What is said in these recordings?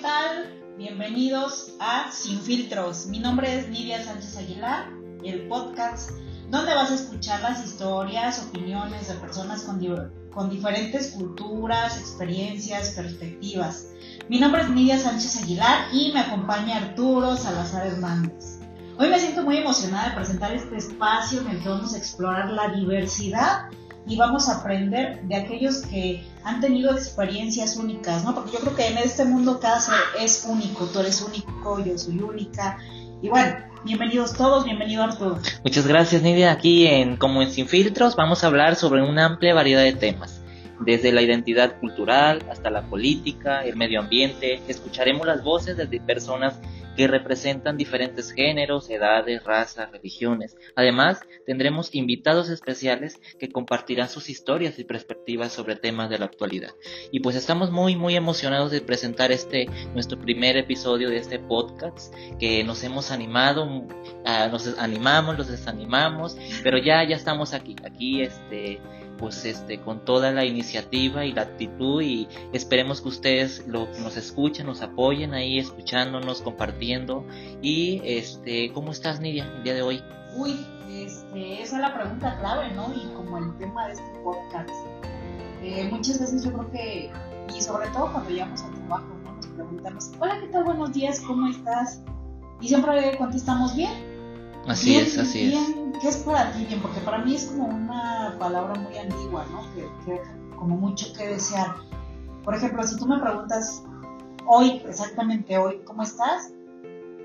tal? Bienvenidos a Sin Filtros. Mi nombre es Nidia Sánchez Aguilar el podcast donde vas a escuchar las historias, opiniones de personas con, con diferentes culturas, experiencias, perspectivas. Mi nombre es Nidia Sánchez Aguilar y me acompaña Arturo Salazar Hernández. Hoy me siento muy emocionada de presentar este espacio en el que vamos a explorar la diversidad y vamos a aprender de aquellos que han tenido experiencias únicas, ¿no? Porque yo creo que en este mundo cada ser es único, tú eres único, yo soy única. Y bueno, bienvenidos todos, bienvenido Arturo. Muchas gracias Nidia, aquí en Como en Sin Filtros vamos a hablar sobre una amplia variedad de temas. Desde la identidad cultural hasta la política, el medio ambiente, escucharemos las voces de personas que representan diferentes géneros, edades, razas, religiones. Además, tendremos invitados especiales que compartirán sus historias y perspectivas sobre temas de la actualidad. Y pues estamos muy, muy emocionados de presentar este, nuestro primer episodio de este podcast, que nos hemos animado, ah, nos animamos, los desanimamos, pero ya, ya estamos aquí, aquí, este, pues este con toda la iniciativa y la actitud y esperemos que ustedes lo, nos escuchen, nos apoyen ahí escuchándonos, compartiendo y este ¿cómo estás Nidia el día de hoy? Uy, este, esa es la pregunta clave, ¿no? Y como el tema de este podcast. Eh, muchas veces yo creo que, y sobre todo cuando llegamos al trabajo, ¿no? nos preguntamos, hola, ¿qué tal? Buenos días, ¿cómo estás? Y siempre contestamos bien Así es, así es. ¿Qué es para ti bien? Porque para mí es como una palabra muy antigua, ¿no? Que, que como mucho que desear. Por ejemplo, si tú me preguntas hoy, exactamente hoy, ¿cómo estás?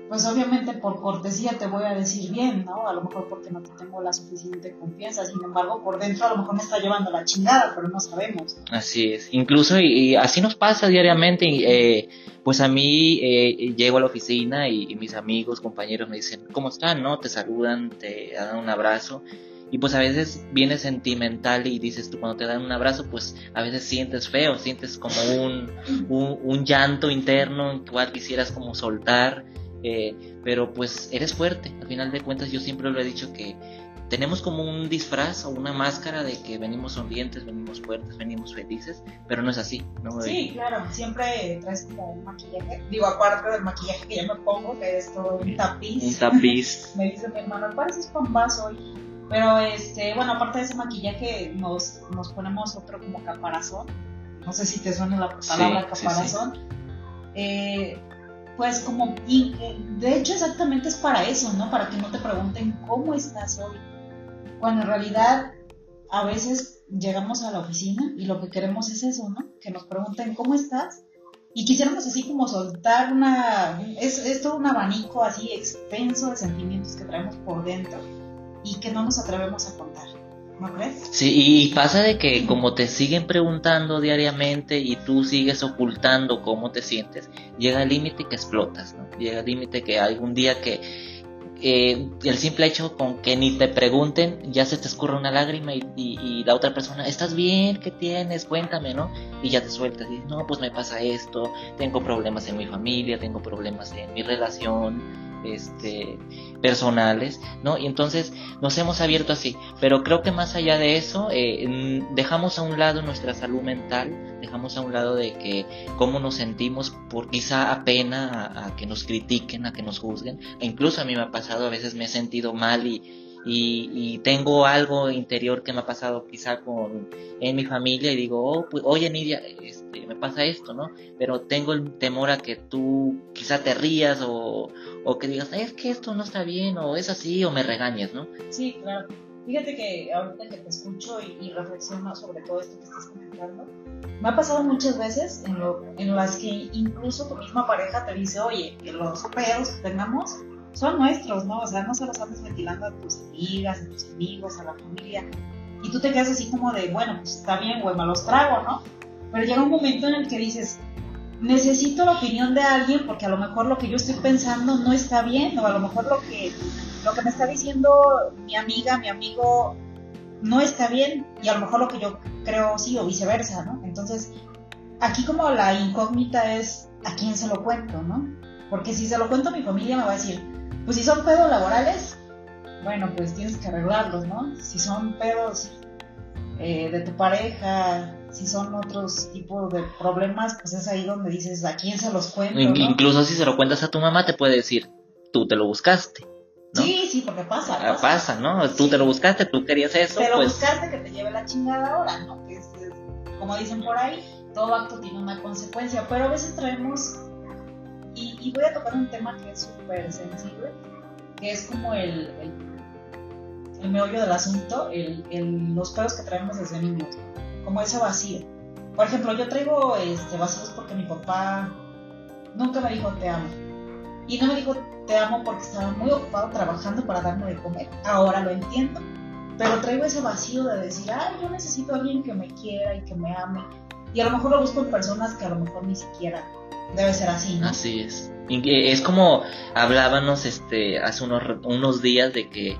Pues obviamente por cortesía te voy a decir bien, ¿no? A lo mejor porque no te tengo la suficiente confianza, sin embargo, por dentro a lo mejor me está llevando la chingada, pero no sabemos. Así es, incluso y, así nos pasa diariamente, eh, pues a mí eh, llego a la oficina y, mis amigos, compañeros me dicen, ¿cómo están? ¿No? Te saludan, te dan un abrazo. Y pues a veces viene sentimental y dices tú cuando te dan un abrazo, pues a veces sientes feo, sientes como un, un, llanto interno en cual quisieras como soltar, eh, pero pues eres fuerte. Al final de cuentas yo siempre lo he dicho que tenemos como un disfraz o una máscara de que venimos sonrientes, venimos fuertes, venimos felices, pero no es así, ¿no? Sí, claro, siempre traes como un maquillaje, digo, aparte del maquillaje que ya me pongo, que es todo un tapiz. Un tapiz. me dice mi hermano, pareces pambazo hoy. Pero, este, bueno, aparte de ese maquillaje, nos, nos ponemos otro como caparazón. No sé si te suena la palabra caparazón. Eh, pues como, de hecho exactamente es para eso, ¿no? Para que no te pregunten cómo estás hoy cuando en realidad a veces llegamos a la oficina y lo que queremos es eso, ¿no? Que nos pregunten cómo estás y quisiéramos así como soltar una, es, es todo un abanico así extenso de sentimientos que traemos por dentro y que no nos atrevemos a contar. Sí, y pasa de que como te siguen preguntando diariamente y tú sigues ocultando cómo te sientes, llega el límite que explotas, ¿no? Llega el límite que algún día que eh, el simple hecho con que ni te pregunten, ya se te escurre una lágrima y, la otra persona, ¿estás bien? ¿Qué tienes? Cuéntame, ¿no? Y ya te sueltas y no, pues me pasa esto, tengo problemas en mi familia, tengo problemas en mi relación, este, personales, ¿no? Y entonces nos hemos abierto así. Pero creo que más allá de eso, eh, dejamos a un lado nuestra salud mental, dejamos a un lado de que cómo nos sentimos por quizá apena a, a que nos critiquen, a que nos juzguen. E incluso a mí me ha pasado, a veces me he sentido mal y, y, tengo algo interior que me ha pasado quizá con en mi familia y digo, oh, pues, oye Nidia, este, me pasa esto, ¿no? Pero tengo el temor a que tú quizá te rías o, o que digas, es que esto no está bien, o es así, o me regañes, ¿no? Sí, claro. Fíjate que ahorita que te escucho y, reflexiono sobre todo esto que estás comentando, me ha pasado muchas veces en, lo, en las que incluso tu misma pareja te dice, oye, que los pedos que tengamos son nuestros, ¿no? O sea, no se los andes ventilando a tus amigas, a tus amigos, a la familia. Y tú te quedas así como de, bueno, pues está bien, güey, me los trago, ¿no? Pero llega un momento en el que dices, necesito la opinión de alguien porque a lo mejor lo que yo estoy pensando no está bien o a lo mejor lo que, lo que me está diciendo mi amiga, mi amigo no está bien y a lo mejor lo que yo creo sí o viceversa, ¿no? Entonces, aquí como la incógnita es a quién se lo cuento, ¿no? Porque si se lo cuento a mi familia me va a decir, pues si son pedos laborales, bueno, pues tienes que arreglarlos, ¿no? Si son pedos eh, de tu pareja, si son otros tipos de problemas, pues es ahí donde dices, ¿a quién se los cuento? Incluso si se lo cuentas a tu mamá, te puede decir, tú te lo buscaste. Sí, sí, porque pasa. Ah, pasa, ¿no? Tú te lo buscaste, tú querías eso. Te lo pues... buscaste que te lleve la chingada ahora, ¿no? como dicen por ahí, todo acto tiene una consecuencia, pero a veces traemos, y, voy a tocar un tema que es súper sensible, que es como el, el, meollo del asunto, el, los pedos que traemos desde niños, como ese vacío. Por ejemplo, yo traigo este, vacíos porque mi papá nunca me dijo te amo. Y no me dijo te amo porque estaba muy ocupado trabajando para darme de comer. Ahora lo entiendo. Pero traigo ese vacío de decir, ay, yo necesito a alguien que me quiera y que me ame. Y a lo mejor lo busco en personas que a lo mejor ni siquiera debe ser así. Así es. Es como hablábamos este, hace unos, unos días de que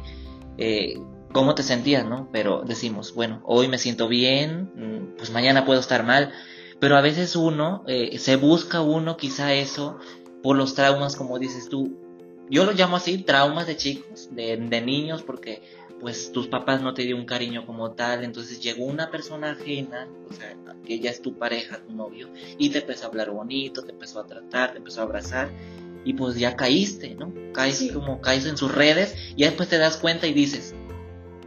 eh, cómo te sentías, ¿no? Pero decimos, bueno, hoy me siento bien, mm, pues mañana puedo estar mal. Pero a veces uno, eh, se busca uno quizá eso por los traumas, como dices tú. Yo lo llamo así, traumas de chicos, de, de niños, porque pues tus papás no te dio un cariño como tal, entonces llegó una persona ajena, o sea, que ya es tu pareja, tu novio, y te empezó a hablar bonito, te empezó a tratar, te empezó a abrazar, y pues ya caíste, ¿no? Caes como caes en sus redes, y después te das cuenta y dices,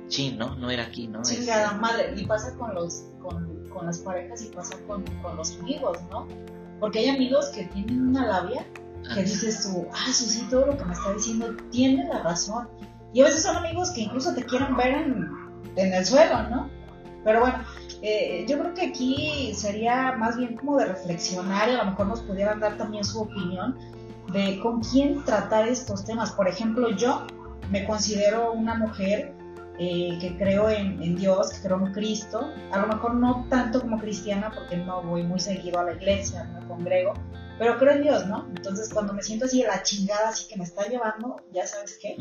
chin, ¿no? No era aquí, ¿no? Sí, cada madre, y pasa con los, con, con las parejas y pasa con, con, los amigos, ¿no? Porque hay amigos que tienen una labia que dices tú, ah, sí, todo lo que me está diciendo tiene la razón y a veces son amigos que incluso te quieren ver en, el suelo, ¿no? Pero bueno, eh, yo creo que aquí sería más bien como de reflexionar y a lo mejor nos pudieran dar también su opinión de con quién tratar estos temas. Por ejemplo, yo me considero una mujer eh, que creo en, Dios, que creo en Cristo, a lo mejor no tanto como cristiana porque no voy muy seguido a la iglesia, no congrego, pero creo en Dios, ¿no? Entonces cuando me siento así la chingada, así que me está llevando, ya sabes qué,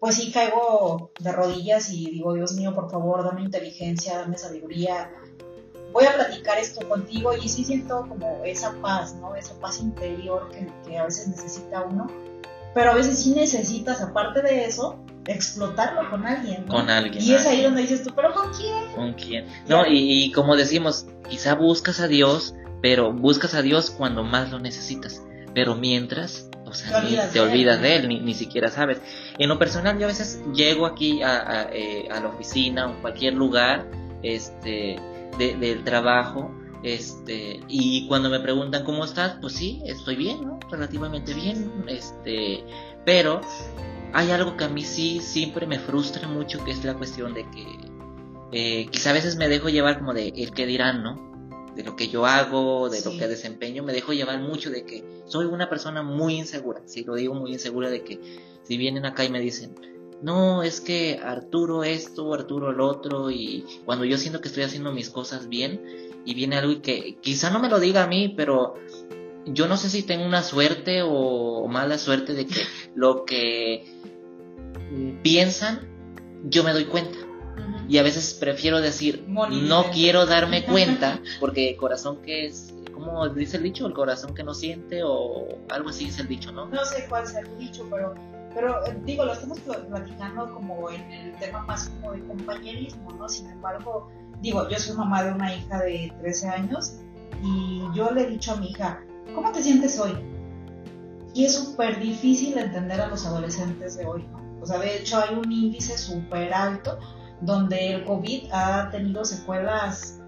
pues sí caigo de rodillas y digo, Dios mío, por favor, dame inteligencia, dame sabiduría. Voy a platicar esto contigo y sí siento como esa paz, ¿no? Esa paz interior que, a veces necesita uno. Pero a veces sí necesitas, aparte de eso, explotarlo con alguien. Con alguien. Y es ahí donde dices tú, pero ¿con quién? ¿Con quién? No, y, y, como decimos, quizá buscas a Dios, pero buscas a Dios cuando más lo necesitas. Pero mientras te olvidas, de, él, ni, siquiera sabes. En lo personal, yo a veces llego aquí a, eh, la oficina o cualquier lugar este, del trabajo. Este, y cuando me preguntan cómo estás, pues sí, estoy bien, ¿no? Relativamente bien, este, pero hay algo que a mí sí siempre me frustra mucho, que es la cuestión de que eh, quizá a veces me dejo llevar como de el que dirán, ¿no? De lo que yo hago, de lo que desempeño, me dejo llevar mucho de que soy una persona muy insegura, si lo digo muy insegura de que si vienen acá y me dicen, no, es que Arturo esto, Arturo el otro, y cuando yo siento que estoy haciendo mis cosas bien, y viene algo que quizá no me lo diga a mí, pero yo no sé si tengo una suerte o mala suerte de que lo que piensan, yo me doy cuenta y a veces prefiero decir, no quiero darme cuenta, porque el corazón que es, ¿cómo dice el dicho? El corazón que no siente o algo así es el dicho, ¿no? No sé cuál es el dicho, pero, pero eh, digo, lo estamos platicando como en el tema más como de compañerismo, ¿no? Sin embargo, digo, yo soy mamá de una hija de 13 años y yo le he dicho a mi hija, ¿cómo te sientes hoy? Y es súper difícil entender a los adolescentes de hoy, ¿no? O sea, de hecho hay un índice súper alto donde el COVID ha tenido secuelas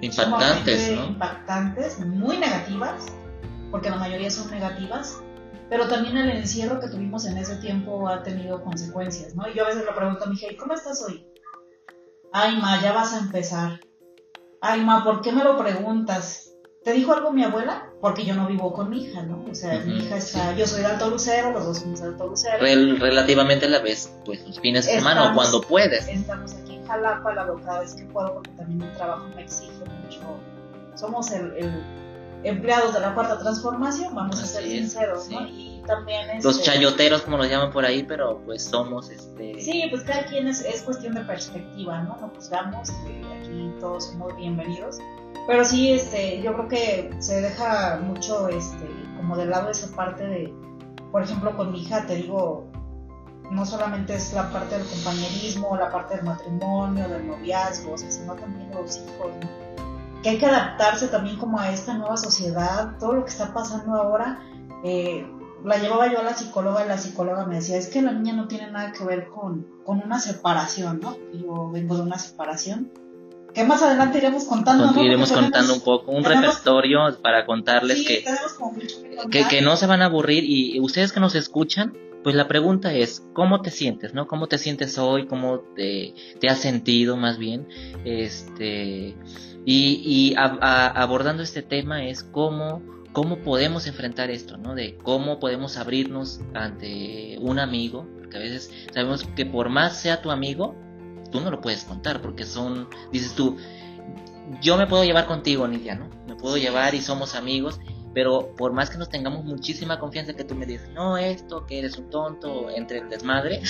impactantes, ¿no? impactantes, muy negativas, porque la mayoría son negativas, pero también el encierro que tuvimos en ese tiempo ha tenido consecuencias, ¿no? Y yo a veces le pregunto a mi hija, ¿y cómo estás hoy? Ay, ma, ya vas a empezar. Ay, ma, ¿por qué me lo preguntas? ¿Te dijo algo mi abuela? Porque yo no vivo con mi hija, ¿no? O sea, mi hija está, yo soy de Alto Lucero, los dos somos de Alto Lucero. relativamente a la vez, pues los fines de semana o cuando puedes. Estamos aquí en Jalapa, la cada vez que puedo, porque también el trabajo me exige mucho. Somos el, empleados de la cuarta transformación, vamos a ser sinceros, ¿no? Y también es, Los chayoteros, como los llaman por ahí, pero pues somos este... Sí, pues cada quien es, es cuestión de perspectiva, ¿no? No juzgamos, aquí todos somos bienvenidos pero sí, este, yo creo que se deja mucho este, como de lado esa parte de, por ejemplo, con mi hija, te digo, no solamente es la parte del compañerismo, la parte del matrimonio, del noviazgo, sino también los hijos, ¿no? que hay que adaptarse también como a esta nueva sociedad, todo lo que está pasando ahora. Eh, la llevaba yo a la psicóloga y la psicóloga me decía, es que la niña no tiene nada que ver con, con una separación, ¿no? Yo vengo de una separación. Que más adelante iremos contando. ¿no? Iremos contando un poco, un repertorio para contarles que, que, que, no se van a aburrir y ustedes que nos escuchan, pues la pregunta es, ¿cómo te sientes, no? ¿Cómo te sientes hoy? ¿Cómo te, te has sentido más bien? Este, y, y abordando este tema es cómo cómo podemos enfrentar esto, ¿no? De cómo podemos abrirnos ante un amigo, porque a veces sabemos que por más sea tu amigo, tú no lo puedes contar, porque son, dices tú, yo me puedo llevar contigo, Nidia, ¿no? Me puedo llevar y somos amigos, pero por más que nos tengamos muchísima confianza que tú me dices, no, esto, que eres un tonto, entre el desmadre,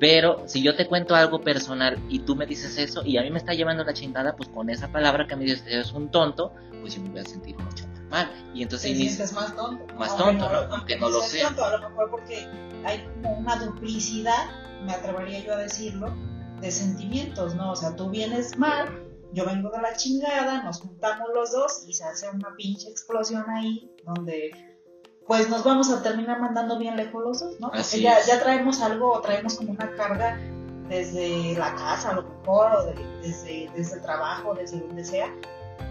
pero si yo te cuento algo personal y tú me dices eso y a mí me está llevando la chingada, pues con esa palabra que me dices, eres un tonto, pues yo me voy a sentir mucho y entonces... Te sientes más tonto. Más tonto, ¿no? Aunque no lo sea. a lo mejor porque hay como una duplicidad, me atrevería yo a decirlo, de sentimientos, ¿no? O sea, tú vienes mal, yo vengo de la chingada, nos juntamos los dos y se hace una pinche explosión ahí donde pues nos vamos a terminar mandando bien lejos los dos, ¿no? Ya, ya traemos algo, traemos como una carga desde la casa a lo mejor, o desde, desde el trabajo, desde donde sea,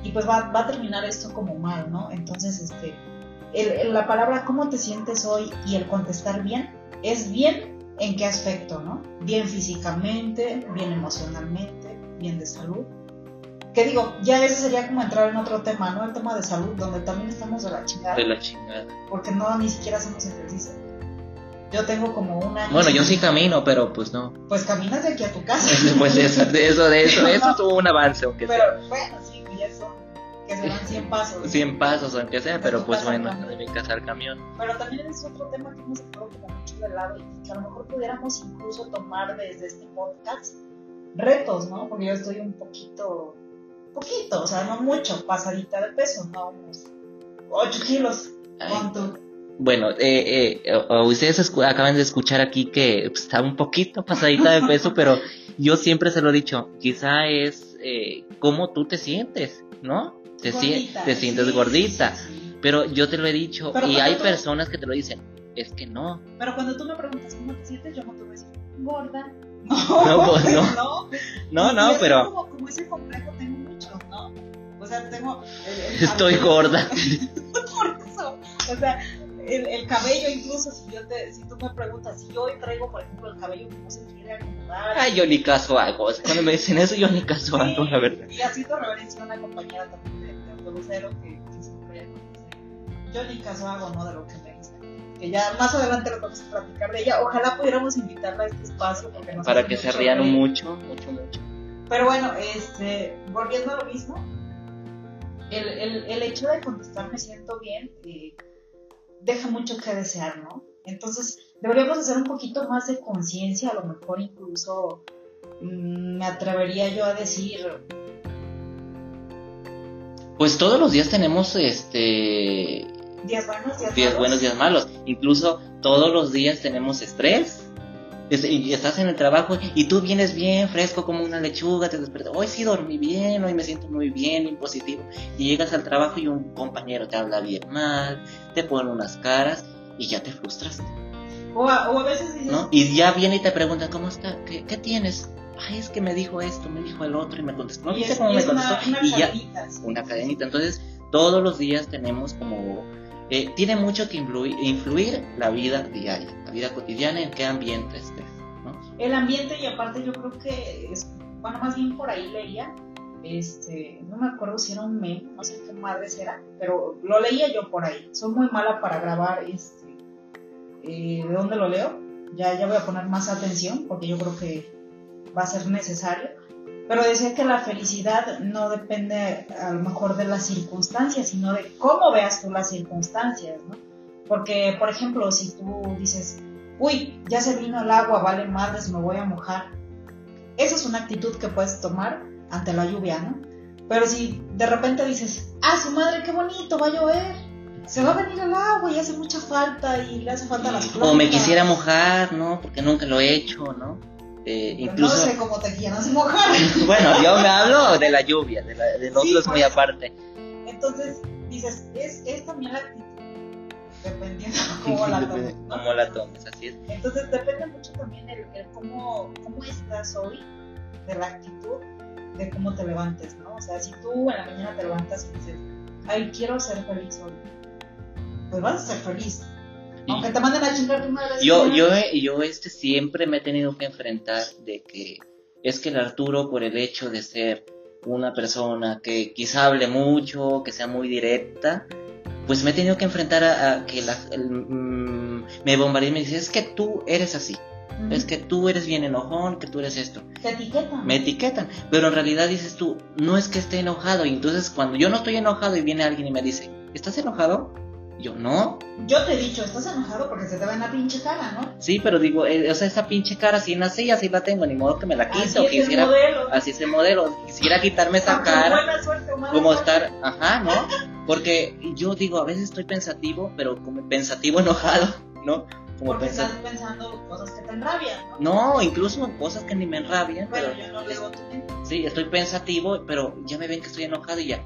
y pues va, va a terminar esto como mal, ¿no? Entonces, este, el, la palabra cómo te sientes hoy y el contestar bien es bien en qué aspecto, ¿no? Bien físicamente, bien emocionalmente, bien de salud. Que digo, ya ese sería como entrar en otro tema, ¿no? El tema de salud, donde también estamos de la chingada. De la chingada. Porque no, ni siquiera hacemos ejercicio. Yo tengo como una... Bueno, yo sí camino, pero pues no. Pues caminas de aquí a tu casa. pues eso, de eso, de eso, eso tuvo un avance, aunque Pero bueno, sí, que serán 100 pasos. 100 pasos, aunque sea, pero pues bueno, de mi casa al camión. Pero también es otro tema que hemos dejado como mucho de lado y que a lo mejor pudiéramos incluso tomar desde este podcast retos, ¿no? Porque yo estoy un poquito, poquito, o sea, no mucho, pasadita de peso, no unos 8 kilos. ¿Cuánto? Bueno, eh, eh, ustedes acaban de escuchar aquí que está un poquito pasadita de peso, pero yo siempre se lo he dicho, quizá es eh, cómo tú te sientes, ¿no? Te, te sientes gordita. pero yo te lo he dicho y hay personas que te lo dicen, es que no. Pero cuando tú me preguntas cómo te sientes, yo no te voy a decir, gorda. No, pues no. No, no, pero... Como, como, ese complejo tengo mucho, ¿no? O sea, tengo... Estoy gorda. Por eso. O sea, el, el, cabello incluso, si, yo te, si tú me preguntas, si yo hoy traigo, por ejemplo, el cabello que no se quiere acomodar. Ay, yo ni caso hago. Cuando me dicen eso, yo ni caso hago, la verdad. Y haciendo reverencia a una compañera también Lucero que, yo ni caso hago no de lo que me dice que ya más adelante lo vamos a platicar de ella. Ojalá pudiéramos invitarla a este espacio porque para que se rían mucho mucho mucho. Pero bueno este volviendo a lo mismo el, el, el hecho de contestar me siento bien eh, deja mucho que desear no entonces deberíamos hacer un poquito más de conciencia a lo mejor incluso mmm, me atrevería yo a decir pues todos los días tenemos este días buenos, días, días buenos, días malos. Incluso todos los días tenemos estrés. Y estás en el trabajo y tú vienes bien fresco como una lechuga, te despiertas, hoy sí dormí bien, hoy me siento muy bien, y positivo. Y llegas al trabajo y un compañero te habla bien mal, te pone unas caras y ya te frustras. O a, veces dices... ¿no? Y ya viene y te pregunta, ¿cómo está? ¿Qué, qué tienes? Ay, es que me dijo esto, me dijo el otro y me contestó. No viste cómo me contestó. Una, y ya, una cadenita. Entonces, todos los días tenemos como. Eh, tiene mucho que influir, la vida diaria, la vida cotidiana, en qué ambiente estés. ¿no? El ambiente, y aparte, yo creo que. Es, bueno, más bien por ahí leía. Este, no me acuerdo si era un meme, no sé qué madres era, pero lo leía yo por ahí. Soy muy mala para grabar este, eh, ¿de dónde lo leo? Ya, ya voy a poner más atención porque yo creo que va a ser necesario, pero decía que la felicidad no depende a lo mejor de las circunstancias, sino de cómo veas tú las circunstancias, ¿no? Porque, por ejemplo, si tú dices, uy, ya se vino el agua, vale madres, me voy a mojar, esa es una actitud que puedes tomar ante la lluvia, ¿no? Pero si de repente dices, ah, su madre, qué bonito, va a llover, se va a venir el agua y hace mucha falta y le hace falta las plantas. O me quisiera mojar, ¿no? Porque nunca lo he hecho, ¿no? Eh, incluso... No sé cómo te quieras mojar. bueno, yo me hablo de la lluvia, de, la, de los otros muy aparte. Entonces, dices, es, es también la actitud, dependiendo cómo la tomes. ¿no? Cómo la tomes, así es. Entonces, depende mucho también el, el cómo, cómo estás hoy, de la actitud, de cómo te levantes, ¿no? O sea, si tú en la mañana te levantas y dices, ay, quiero ser feliz hoy, pues vas a ser feliz. Aunque te manden a chingar vez. Yo, yo, yo este siempre me he tenido que enfrentar de que es que el Arturo por el hecho de ser una persona que quizá hable mucho, que sea muy directa, pues me he tenido que enfrentar a, que la, mm, me bombardee y me dice, es que tú eres así. Es que tú eres bien enojón, que tú eres esto. Te etiquetan. Me etiquetan. Pero en realidad dices tú, no es que esté enojado. Y entonces cuando yo no estoy enojado y viene alguien y me dice, ¿estás enojado? Yo, no. Yo te he dicho, estás enojado porque se te va en la pinche cara, ¿no? Sí, pero digo, eh, o sea, esa pinche cara, si nací, así la tengo, ni modo que me la quito. Así es el modelo. Así es el modelo. Quisiera quitarme esa cara. buena suerte o mala Como suerte. estar, ajá, ¿no? Porque yo digo, a veces estoy pensativo, pero como pensativo enojado, ¿no? Como Porque estás pensativo. pensando cosas que te enrabian, ¿no? No, incluso cosas que ni me enrabian, Bueno, pero yo no leo tu mente. sí, estoy pensativo, pero ya me ven que estoy enojado y ya,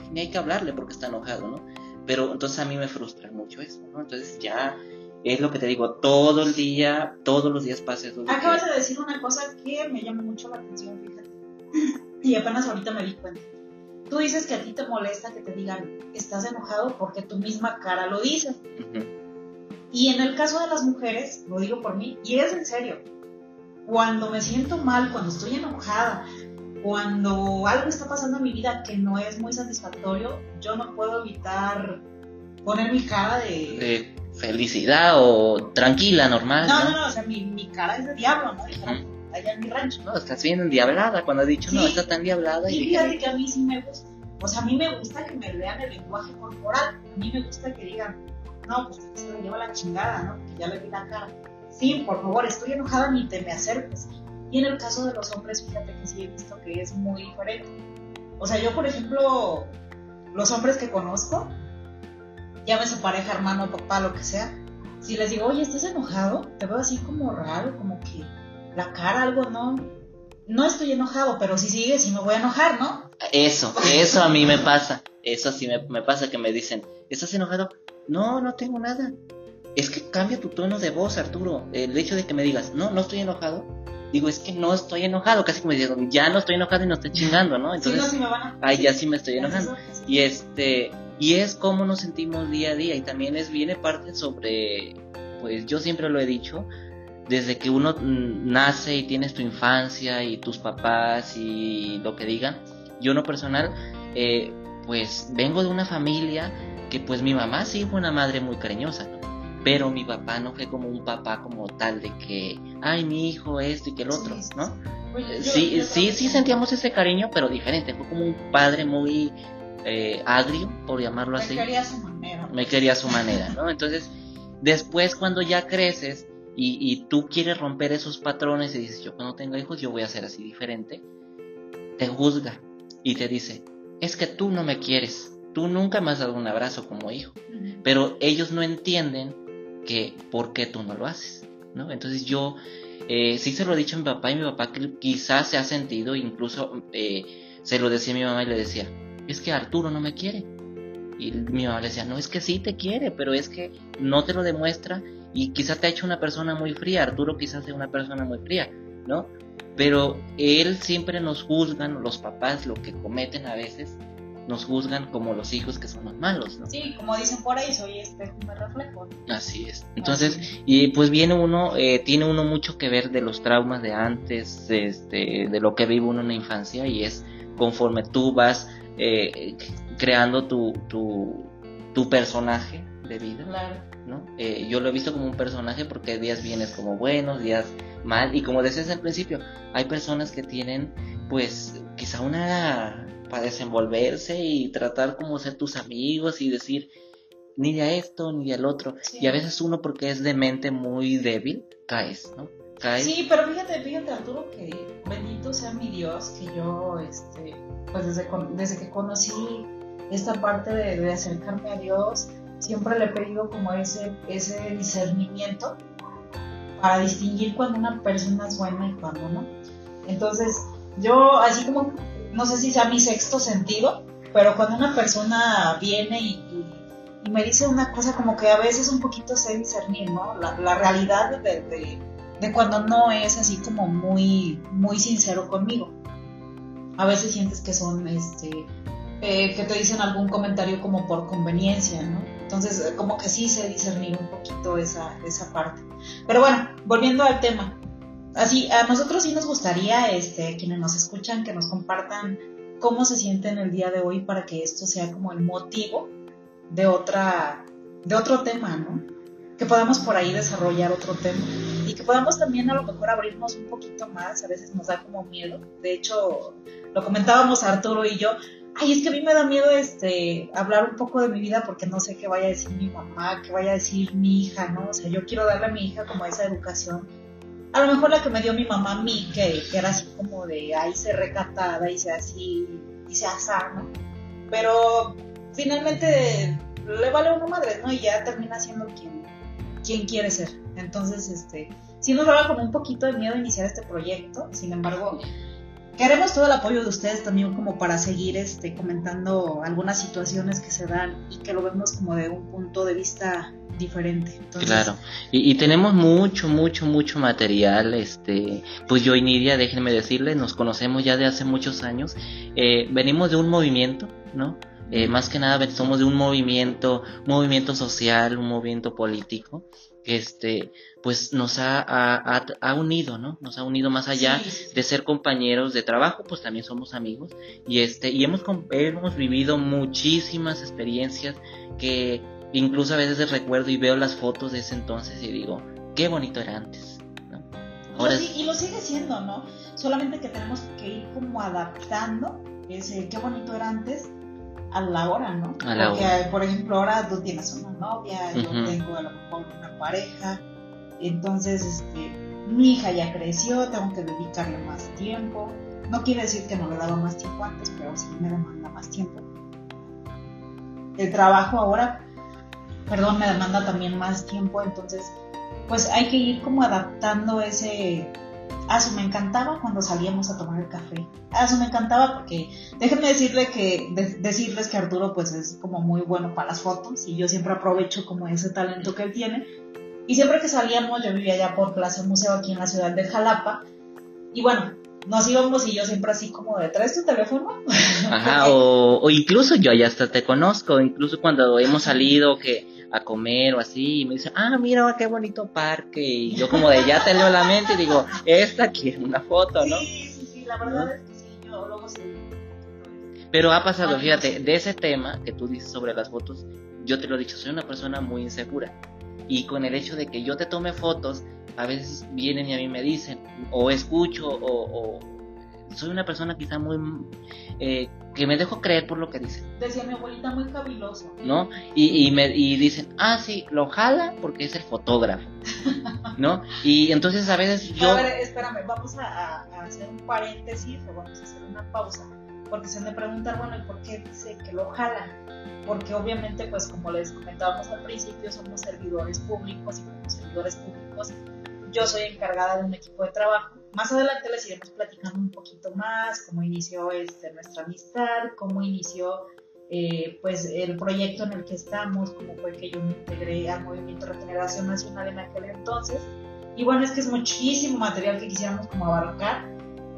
ay, ni hay que hablarle porque está enojado, ¿no? Pero entonces a mí me frustra mucho eso, ¿no? Entonces ya es lo que te digo, todo el día, todos los días de Acabas de decir una cosa que me llama mucho la atención, fíjate. Y apenas ahorita me di cuenta. Tú dices que a ti te molesta que te digan, estás enojado porque tu misma cara lo dice. Y en el caso de las mujeres, lo digo por mí, y es en serio, cuando me siento mal, cuando estoy enojada, cuando algo está pasando en mi vida que no es muy satisfactorio, yo no puedo evitar poner mi cara de... De felicidad o tranquila, normal, No, ¿no? no, no, o sea, mi, mi cara es de diablo, ¿no? Allá en mi rancho. No, estás bien endiablada cuando has dicho, no, está tan diablada Y y fíjate dije, que a mí sí me gusta. O sea, a mí me gusta que me lean el lenguaje corporal. A mí me gusta que digan, no, pues se lo lleva la chingada, ¿no? Que ya le vi la cara. Sí, por favor, estoy enojada, ni te me acerques. Y en el caso de los hombres, fíjate que sí he visto que es muy diferente. O sea, yo, por ejemplo, los hombres que conozco, llámese pareja, hermano, papá, lo que sea, si les digo, oye, ¿estás enojado? Te veo así como raro, como que la cara, algo, no. No estoy enojado, pero si sigues, sí me voy a enojar, ¿no? eso, eso a mí me pasa, eso sí me, me pasa que me dicen, ¿estás enojado? No, no tengo nada. Es que cambia tu tono de voz, Arturo. El hecho de que me digas, no, no estoy enojado. Digo, es que no estoy enojado, casi como diciendo, ya no estoy enojado y no estoy chingando, ¿no? Sí, Entonces, no, sí van a... ay, ya sí me estoy sí, enojando. sí, sí. Y este, y es cómo nos sentimos día a día. Y también es, viene parte sobre, pues yo siempre lo he dicho, desde que uno mm, nace y tienes tu infancia y tus papás y lo que digan. Yo en lo personal, eh, pues vengo de una familia que pues mi mamá sí fue una madre muy cariñosa, ¿no? Pero mi papá no fue como un papá como tal de que, ay, mi hijo esto y que el otro, ¿no? Yo- Sí, yo sí, sí sentíamos ese cariño, pero diferente. Fue como un padre muy eh, agrio, por llamarlo Me así. quería a su manera. Me quería a su manera, ¿no? Entonces, después cuando ya creces y, y tú quieres romper esos patrones y dices, yo cuando tenga hijos yo voy a ser así diferente, te juzga y te dice, es que tú no me quieres, tú nunca me has dado un abrazo como hijo, pero ellos no entienden que por qué tú no lo haces, ¿no? Entonces yo eh, sí se lo he dicho a mi papá y mi papá quizás se ha sentido, incluso eh, se lo decía a mi mamá y le decía, es que Arturo no me quiere. Y mi mamá le decía, no, es que sí te quiere, pero es que no te lo demuestra y quizás te ha hecho una persona muy fría, Arturo quizás sea una persona muy fría, ¿no? Pero él siempre nos juzgan, los papás, lo que cometen a veces, nos juzgan como los hijos que son los malos, ¿no? Sí, como dicen por ahí, soy espejo me reflejo. Así es. Entonces, Así. y pues viene uno, eh, tiene uno mucho que ver de los traumas de antes, este, de lo que vive uno en la infancia y es conforme tú vas eh, creando tu, tu, tu personaje de vida, Claro. ¿no? Eh, yo lo he visto como un personaje porque días vienes como buenos, días mal y como decías al principio, hay personas que tienen pues quizá una para desenvolverse y tratar como ser tus amigos y decir ni de esto ni del otro Sí. y a veces uno porque es de mente muy débil caes, ¿no? Caes. Sí, pero fíjate, fíjate Arturo, que bendito sea mi Dios, que yo, este, pues desde, desde que conocí esta parte de, de acercarme a Dios, siempre le he pedido como ese, ese discernimiento para distinguir cuando una persona es buena y cuando no. Entonces, yo así como, no sé si sea mi sexto sentido, pero cuando una persona viene y, me dice una cosa como que a veces un poquito sé discernir, ¿no? La, realidad de, de, cuando no es así como muy, muy sincero conmigo. A veces sientes que son, este, eh, que te dicen algún comentario como por conveniencia, ¿no? Entonces, eh, como que sí sé discernir un poquito esa, esa parte. Pero bueno, volviendo al tema. Así, a nosotros sí nos gustaría, este, quienes nos escuchan, que nos compartan cómo se sienten el día de hoy para que esto sea como el motivo de otra, de otro tema, ¿no? Que podamos por ahí desarrollar otro tema y que podamos también a lo mejor abrirnos un poquito más, a veces nos da como miedo. De hecho, lo comentábamos Arturo y yo, ay, es que a mí me da miedo este, hablar un poco de mi vida porque no sé qué vaya a decir mi mamá, qué vaya a decir mi hija, ¿no? O sea, yo quiero darle a mi hija como esa educación. A lo mejor la que me dio mi mamá a mí, que, era así como de, ay, se recatada y sea así, y sea sano. Pero finalmente le vale una madre, ¿no? Y ya termina siendo quien, quien quiere ser. Entonces, este, sí nos daba como un poquito de miedo iniciar este proyecto, sin embargo Queremos todo el apoyo de ustedes también como para seguir este, comentando algunas situaciones que se dan y que lo vemos como de un punto de vista diferente. claro, y, tenemos mucho, mucho, mucho material. Este, pues yo y Nidia, déjenme decirles, nos conocemos ya de hace muchos años. Eh, venimos de un movimiento, ¿no? Eh, más que nada somos de un movimiento, movimiento social, un movimiento político, que este, pues nos ha, ha, unido, ¿no? Nos ha unido más allá de ser compañeros de trabajo, pues también somos amigos y este y hemos hemos vivido muchísimas experiencias que incluso a veces recuerdo y veo las fotos de ese entonces y digo, qué bonito era antes, ¿no? Ahora y lo sigue siendo, ¿no? Solamente que tenemos que ir como adaptando ese qué bonito era antes a la hora, ¿no? Porque, por ejemplo, ahora tú tienes una novia, yo tengo a lo mejor una pareja, entonces, este, mi hija ya creció, tengo que dedicarle más tiempo. No quiere decir que no le daba más tiempo antes, pero sí me demanda más tiempo. El trabajo ahora, perdón, me demanda también más tiempo, entonces, pues hay que ir como adaptando ese... Ah, eso me encantaba cuando salíamos a tomar el café. Ah, eso me encantaba porque déjenme decirle que, decirles que Arturo pues es como muy bueno para las fotos y yo siempre aprovecho como ese talento que él tiene y siempre que salíamos, yo vivía allá por Plaza Museo aquí en la ciudad de Jalapa. Y bueno, nos íbamos y yo siempre así como de, ¿traes tu teléfono? Ajá, o, incluso yo ya hasta te conozco, incluso cuando hemos salido que a comer o así, y me dice, ah, mira qué bonito parque, y yo como de ya te leo la mente y digo, esta quiere una foto, ¿no? Sí, sí, sí, la verdad es que sí, yo luego sí. Pero ha pasado, fíjate, de ese tema que tú dices sobre las fotos, yo te lo he dicho, soy una persona muy insegura y con el hecho de que yo te tome fotos, a veces vienen y a mí me dicen, o escucho, o, soy una persona quizá muy... Eh, que me dejo creer por lo que dicen. Decía mi abuelita muy caviloso. ¿No? Y, y, me, y dicen, ah, sí, lo jala porque es el fotógrafo. ¿No? Y entonces a veces yo... A ver, espérame, vamos a, a hacer un paréntesis o vamos a hacer una pausa porque se me pregunta, bueno, ¿y por qué dice que lo jala? Porque obviamente, pues como les comentábamos al principio, somos servidores públicos y como servidores públicos yo soy encargada de un equipo de trabajo. Más adelante les iremos platicando un poquito más cómo inició este, nuestra amistad, cómo inició eh, pues el proyecto en el que estamos, cómo fue que yo me integré al Movimiento Regeneración Nacional en aquel entonces. Y bueno, es que es muchísimo material que quisiéramos como abarcar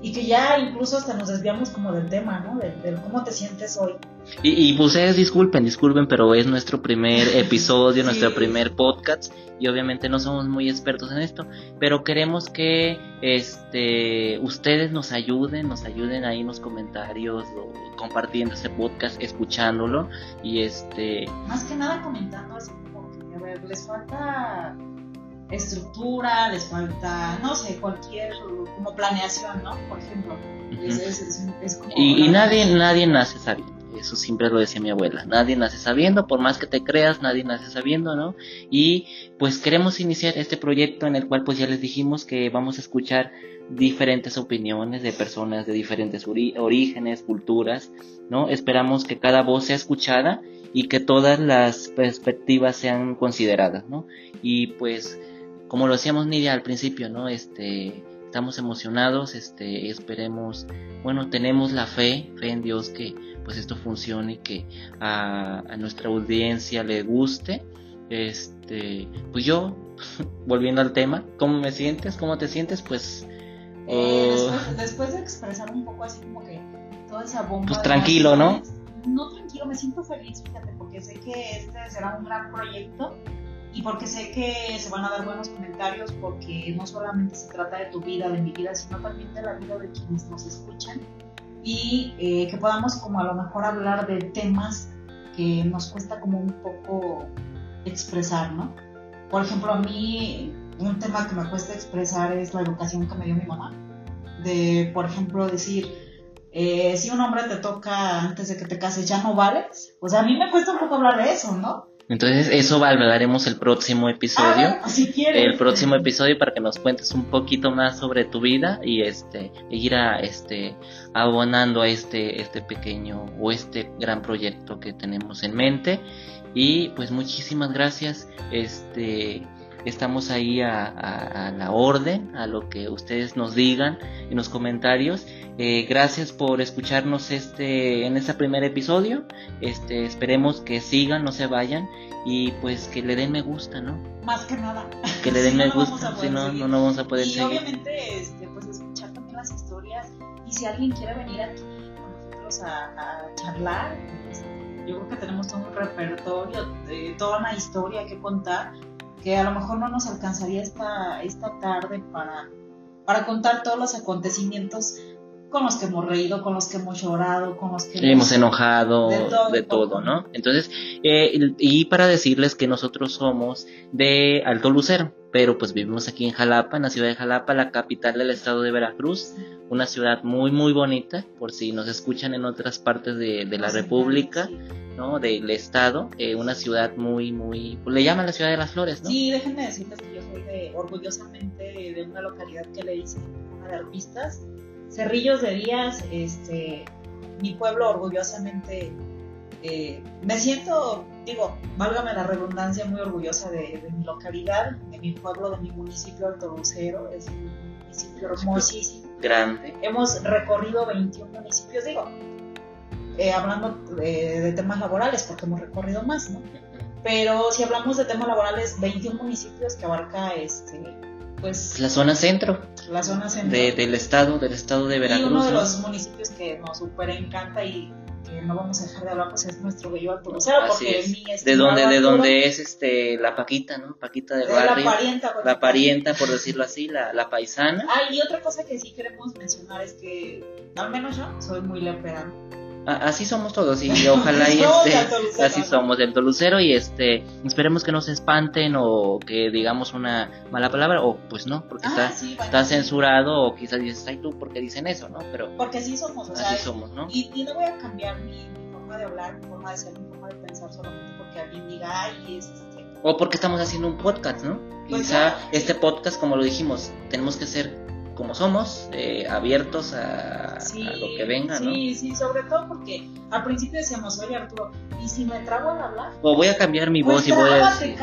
y que ya incluso hasta nos desviamos como del tema, ¿no? De, cómo te sientes hoy. Y, y ustedes disculpen, disculpen, pero es nuestro primer episodio, nuestro primer podcast y obviamente no somos muy expertos en esto, pero queremos que este ustedes nos ayuden, nos ayuden ahí en los comentarios o compartiendo este podcast, escuchándolo y este más que nada comentando así como que a ver, les falta estructura, les falta, no sé, cualquier como planeación, ¿no? Por ejemplo. y, nadie, nadie nace sabiendo. Eso siempre lo decía mi abuela. Nadie nace sabiendo, por más que te creas, nadie nace sabiendo, ¿no? Y pues queremos iniciar este proyecto en el cual pues ya les dijimos que vamos a escuchar diferentes opiniones de personas de diferentes orígenes, culturas, ¿no? Esperamos que cada voz sea escuchada y que todas las perspectivas sean consideradas, ¿no? Y pues como lo decíamos Nidia al principio, ¿no? Este, estamos emocionados, este, esperemos, bueno, tenemos la fe, fe en Dios que pues esto funcione, que a, nuestra audiencia le guste. Este, pues yo, volviendo al tema, ¿cómo me sientes? ¿Cómo te sientes? Pues eh, oh. después, de expresar un poco así como que toda esa bomba. Pues tranquilo, ¿no? No tranquilo, me siento feliz, fíjate, porque sé que este será un gran proyecto y porque sé que se van a dar buenos comentarios porque no solamente se trata de tu vida, de mi vida, sino también de la vida de quienes nos escuchan y eh, que podamos como a lo mejor hablar de temas que nos cuesta como un poco expresar, ¿no? Por ejemplo, a mí un tema que me cuesta expresar es la educación que me dio mi mamá. De, por ejemplo, decir, eh, si un hombre te toca antes de que te cases, ya no vales. O sea, a mí me cuesta un poco hablar de eso, ¿no? Entonces eso valoraremos el próximo episodio. Ah, si el próximo episodio para que nos cuentes un poquito más sobre tu vida y este ir a este abonando a este este pequeño o este gran proyecto que tenemos en mente y pues muchísimas gracias este estamos ahí a, la orden, a lo que ustedes nos digan en los comentarios. Eh, gracias por escucharnos este en este primer episodio. Este, esperemos que sigan, no se vayan y pues que le den me gusta, ¿no? Más que nada. Que le den me gusta, si no, no, no vamos a poder y obviamente, este, pues escuchar también las historias y si alguien quiere venir aquí con nosotros a, charlar, pues, yo creo que tenemos todo un repertorio, de, toda una historia que contar que a lo mejor no nos alcanzaría esta, esta tarde para, para contar todos los acontecimientos con los que hemos reído, con los que hemos llorado, con los que hemos, enojado, de todo, ¿no? Entonces, eh, y para decirles que nosotros somos de Alto Lucero, pero pues vivimos aquí en Jalapa, en la ciudad de Jalapa, la capital del estado de Veracruz, una ciudad muy, muy bonita, por si nos escuchan en otras partes de, la República. ¿no? Del estado, eh, una ciudad muy, muy, pues, le llaman la ciudad de las flores, ¿no? Sí, déjenme decirles que yo soy de, orgullosamente de una localidad que le dicen una de artistas, Cerrillos de Díaz, este, mi pueblo orgullosamente, eh, me siento, digo, válgame la redundancia, muy orgullosa de, mi localidad, de mi pueblo, de mi municipio Alto Lucero, es un municipio hermosísimo. Grande. Hemos recorrido 21 municipios, digo, eh, hablando de, temas laborales, porque hemos recorrido más, ¿no? Pero si hablamos de temas laborales, 21 municipios que abarca este, pues... La zona centro. La zona centro. del estado, del estado de Veracruz. Y uno de los municipios que nos super encanta y que no vamos a dejar de hablar, pues es nuestro bello Alto porque es. de donde, de donde es este la Paquita, ¿no? Paquita del barrio. La parienta. La parienta, por decirlo así, la, la paisana. Ah, y otra cosa que sí queremos mencionar es que, al menos yo, soy muy leperano así somos todos y ojalá y este, así somos del Tolucero y este esperemos que no se espanten o que digamos una mala palabra o pues no porque ah, está está censurado o quizás dices ay tú porque dicen eso no pero porque así somos o así somos no y, no voy a cambiar mi, forma de hablar mi forma de ser mi forma de pensar solamente porque alguien diga ay es este o porque estamos haciendo un podcast no pues quizá este podcast como lo dijimos tenemos que ser como somos, eh, abiertos a, lo que venga, ¿no? Sí, sí, sobre todo porque al principio decíamos, oye Arturo, ¿y si me trago al hablar? O voy a cambiar mi voz y voy a decir,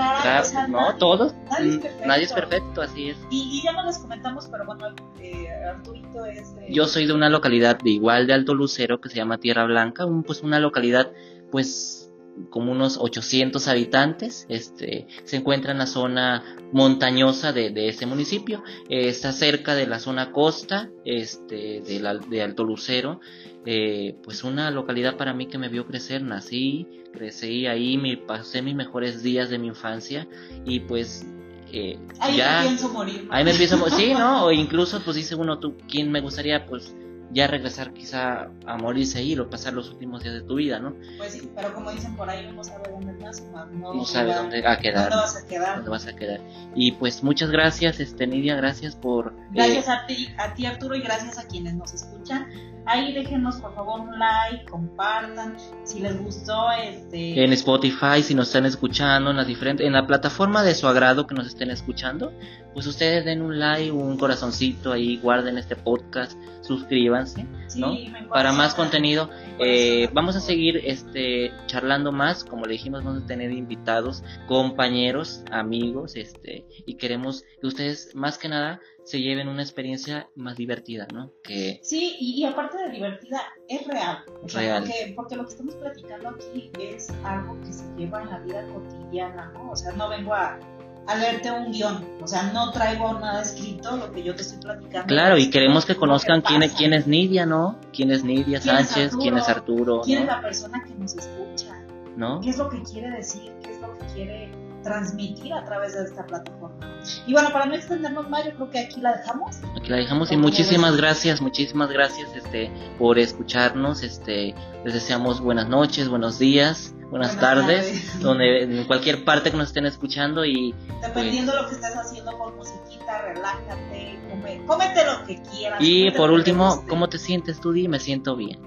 no, todos, mm, nadie es, perfecto. así es. Y, ya no les comentamos, pero bueno, eh, Arturito es de... Yo soy de una localidad de igual de Alto Lucero que se llama Tierra Blanca, un, pues una localidad pues como unos 800 habitantes, este, se encuentra en la zona montañosa de, de ese municipio, eh, está cerca de la zona costa, este, de, de Alto Lucero, eh, pues una localidad para mí que me vio crecer, nací, crecí ahí, me pasé mis mejores días de mi infancia y pues eh, ahí ya, me pienso morir. Ahí me empiezo sí, ¿no? O incluso pues dice uno, tú, ¿quién me gustaría? Pues ya regresar quizá a morirse ahí o pasar los últimos días de tu vida, ¿no? Pues sí, pero como dicen por ahí, no sabe dónde estás, no, no sabe dónde va a quedar. ¿Dónde vas a quedar? ¿Dónde vas a quedar? Y pues muchas gracias, este Nidia, gracias por... Gracias eh, a ti, a ti Arturo, y gracias a quienes nos escuchan. Ahí déjenos por favor un like, compartan, si les gustó este en Spotify, si nos están escuchando en las diferentes en la plataforma de su agrado que nos estén escuchando, pues ustedes den un like, un corazoncito ahí, guarden este podcast, suscríbanse, ¿no? Para más contenido, eh, vamos a seguir este charlando más, como le dijimos, vamos a tener invitados, compañeros, amigos, este, y queremos que ustedes más que nada se lleven una experiencia más divertida, ¿no? Que sí, y, aparte de divertida, es real. real. Porque, porque, lo que estamos platicando aquí es algo que se lleva en la vida cotidiana, ¿no? O sea, no vengo a, a leerte un guion, o sea, no traigo nada escrito, lo que yo te estoy platicando. Claro, y queremos que conozcan quién, es, quién es Nidia, ¿no? ¿Quién es Nidia Sánchez? ¿Quién es Arturo? ¿Quién es la persona que nos escucha? ¿No? ¿Qué es lo que quiere decir? ¿Qué es lo que quiere transmitir a través de esta plataforma. Y bueno, para no extendernos más, yo creo que aquí la dejamos. Aquí la dejamos y muchísimas gracias, muchísimas gracias este por escucharnos, este les deseamos buenas noches, buenos días, buenas, tardes, donde en cualquier parte que nos estén escuchando y dependiendo de lo que estés haciendo con musiquita, relájate, come, cómete lo que quieras. Y por último, ¿cómo te sientes tú? Di, me siento bien,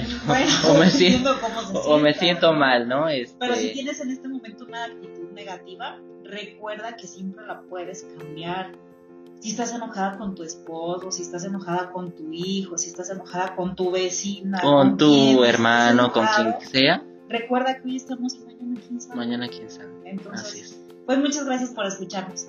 ¿no? Bueno, o, me siento, o me siento mal, ¿no? Este... Pero si tienes en este momento una actitud negativa, recuerda que siempre la puedes cambiar. Si estás enojada con tu esposo, si estás enojada con tu hijo, si estás enojada con tu vecina, con, tu hermano, con quien sea. Recuerda que hoy estamos y mañana quién sabe. Mañana quién sabe. Entonces, pues muchas gracias por escucharnos.